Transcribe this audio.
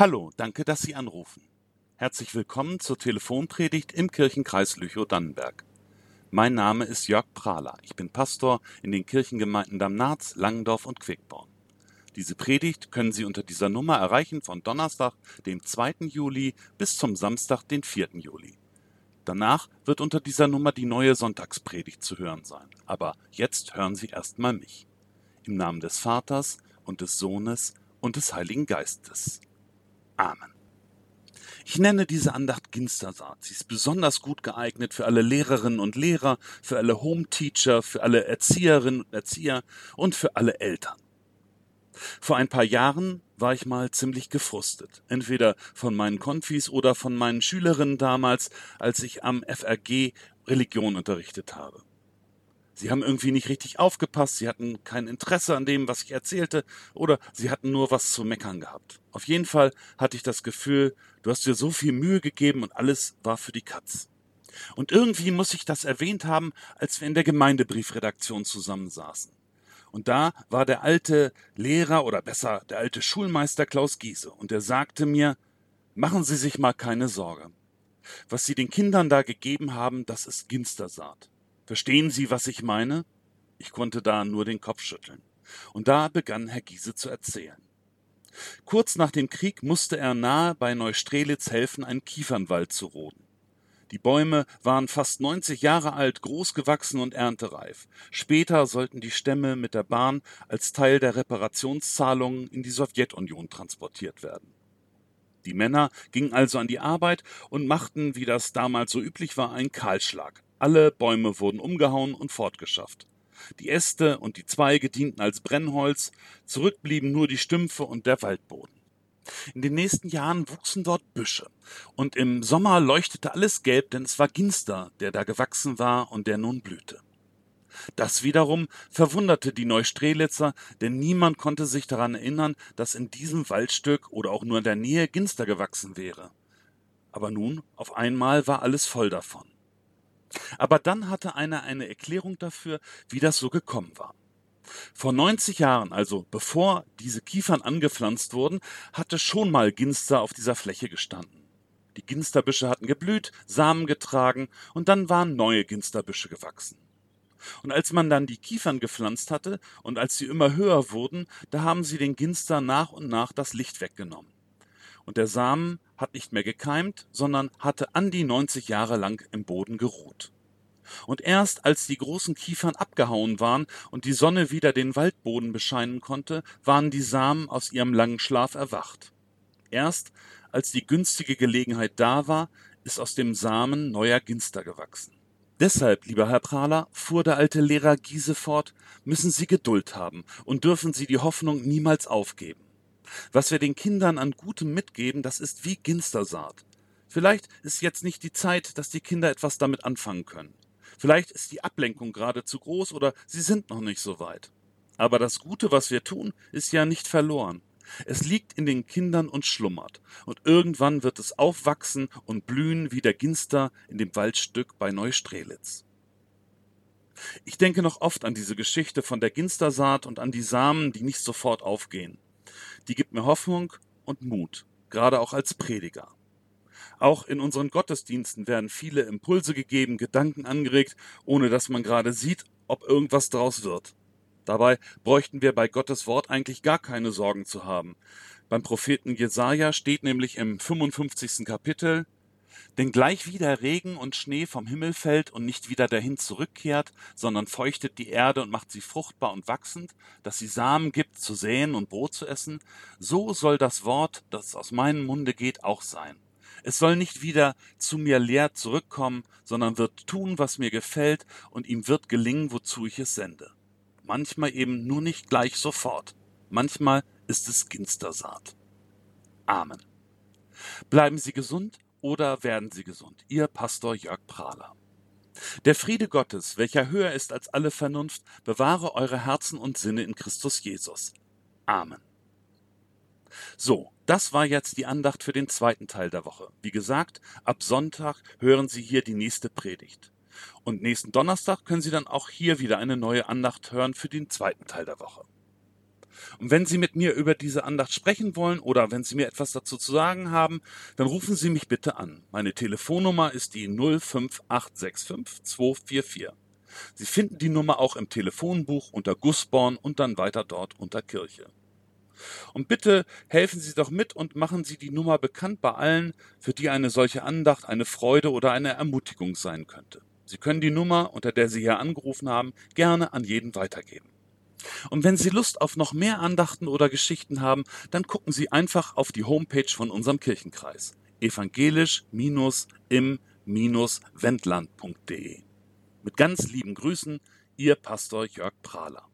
Hallo, danke, dass Sie anrufen. Herzlich willkommen zur Telefonpredigt im Kirchenkreis Lüchow-Dannenberg. Mein Name ist Jörg Prahler. Ich bin Pastor in den Kirchengemeinden Damnatz, Langendorf und Quickborn. Diese Predigt können Sie unter dieser Nummer erreichen von Donnerstag, dem 2. Juli bis zum Samstag, den 4. Juli. Danach wird unter dieser Nummer die neue Sonntagspredigt zu hören sein. Aber jetzt hören Sie erstmal mich. Im Namen des Vaters und des Sohnes und des Heiligen Geistes. Amen. Ich nenne diese Andacht Ginstersaat. Sie ist besonders gut geeignet für alle Lehrerinnen und Lehrer, für alle Home-Teacher, für alle Erzieherinnen und Erzieher und für alle Eltern. Vor ein paar Jahren war ich mal ziemlich gefrustet. Entweder von meinen Konfis oder von meinen Schülerinnen damals, als ich am FRG Religion unterrichtet habe. Sie haben irgendwie nicht richtig aufgepasst, sie hatten kein Interesse an dem, was ich erzählte, oder sie hatten nur was zu meckern gehabt. Auf jeden Fall hatte ich das Gefühl, du hast dir so viel Mühe gegeben und alles war für die Katz. Und irgendwie muss ich das erwähnt haben, als wir in der Gemeindebriefredaktion zusammensaßen. Und da war der alte Lehrer oder besser der alte Schulmeister Klaus Giese und er sagte mir, machen Sie sich mal keine Sorge. Was Sie den Kindern da gegeben haben, das ist Ginstersaat. Verstehen Sie, was ich meine? Ich konnte da nur den Kopf schütteln. Und da begann Herr Giese zu erzählen. Kurz nach dem Krieg musste er nahe bei Neustrelitz helfen, einen Kiefernwald zu roden. Die Bäume waren fast 90 Jahre alt, groß gewachsen und erntereif. Später sollten die Stämme mit der Bahn als Teil der Reparationszahlungen in die Sowjetunion transportiert werden. Die Männer gingen also an die Arbeit und machten, wie das damals so üblich war, einen Kahlschlag. Alle Bäume wurden umgehauen und fortgeschafft. Die Äste und die Zweige dienten als Brennholz, zurück blieben nur die Stümpfe und der Waldboden. In den nächsten Jahren wuchsen dort Büsche, und im Sommer leuchtete alles gelb, denn es war Ginster, der da gewachsen war und der nun blühte. Das wiederum verwunderte die Neustrelitzer, denn niemand konnte sich daran erinnern, dass in diesem Waldstück oder auch nur in der Nähe Ginster gewachsen wäre. Aber nun, auf einmal war alles voll davon. Aber dann hatte einer eine Erklärung dafür, wie das so gekommen war. Vor 90 Jahren, also bevor diese Kiefern angepflanzt wurden, hatte schon mal Ginster auf dieser Fläche gestanden. Die Ginsterbüsche hatten geblüht, Samen getragen und dann waren neue Ginsterbüsche gewachsen. Und als man dann die Kiefern gepflanzt hatte und als sie immer höher wurden, da haben sie den Ginster nach und nach das Licht weggenommen. Und der Samen hat nicht mehr gekeimt, sondern hatte an die 90 Jahre lang im Boden geruht. Und erst als die großen Kiefern abgehauen waren und die Sonne wieder den Waldboden bescheinen konnte, waren die Samen aus ihrem langen Schlaf erwacht. Erst als die günstige Gelegenheit da war, ist aus dem Samen neuer Ginster gewachsen. Deshalb, lieber Herr Prahler, fuhr der alte Lehrer Giese fort, müssen Sie Geduld haben und dürfen Sie die Hoffnung niemals aufgeben. Was wir den Kindern an Gutem mitgeben, das ist wie Ginstersaat. Vielleicht ist jetzt nicht die Zeit, dass die Kinder etwas damit anfangen können. Vielleicht ist die Ablenkung gerade zu groß oder sie sind noch nicht so weit. Aber das Gute, was wir tun, ist ja nicht verloren. Es liegt in den Kindern und schlummert, und irgendwann wird es aufwachsen und blühen wie der Ginster in dem Waldstück bei Neustrelitz. Ich denke noch oft an diese Geschichte von der Ginstersaat und an die Samen, die nicht sofort aufgehen. Die gibt mir Hoffnung und Mut, gerade auch als Prediger. Auch in unseren Gottesdiensten werden viele Impulse gegeben, Gedanken angeregt, ohne dass man gerade sieht, ob irgendwas draus wird. Dabei bräuchten wir bei Gottes Wort eigentlich gar keine Sorgen zu haben. Beim Propheten Jesaja steht nämlich im 55. Kapitel, denn gleich wie der Regen und Schnee vom Himmel fällt und nicht wieder dahin zurückkehrt, sondern feuchtet die Erde und macht sie fruchtbar und wachsend, dass sie Samen gibt zu säen und Brot zu essen, so soll das Wort, das aus meinem Munde geht, auch sein. Es soll nicht wieder zu mir leer zurückkommen, sondern wird tun, was mir gefällt, und ihm wird gelingen, wozu ich es sende. Manchmal eben nur nicht gleich sofort. Manchmal ist es Ginstersaat. Amen. Bleiben Sie gesund oder werden Sie gesund. Ihr Pastor Jörg Prahler. Der Friede Gottes, welcher höher ist als alle Vernunft, bewahre eure Herzen und Sinne in Christus Jesus. Amen. So, das war jetzt die Andacht für den zweiten Teil der Woche. Wie gesagt, ab Sonntag hören Sie hier die nächste Predigt. Und nächsten Donnerstag können Sie dann auch hier wieder eine neue Andacht hören für den zweiten Teil der Woche. Und wenn Sie mit mir über diese Andacht sprechen wollen oder wenn Sie mir etwas dazu zu sagen haben, dann rufen Sie mich bitte an. Meine Telefonnummer ist die 05865 244. Sie finden die Nummer auch im Telefonbuch unter Gussborn und dann weiter dort unter Kirche. Und bitte helfen Sie doch mit und machen Sie die Nummer bekannt bei allen, für die eine solche Andacht eine Freude oder eine Ermutigung sein könnte. Sie können die Nummer, unter der Sie hier angerufen haben, gerne an jeden weitergeben. Und wenn Sie Lust auf noch mehr Andachten oder Geschichten haben, dann gucken Sie einfach auf die Homepage von unserem Kirchenkreis evangelisch-im-wendland.de. Mit ganz lieben Grüßen, Ihr Pastor Jörg Prahler.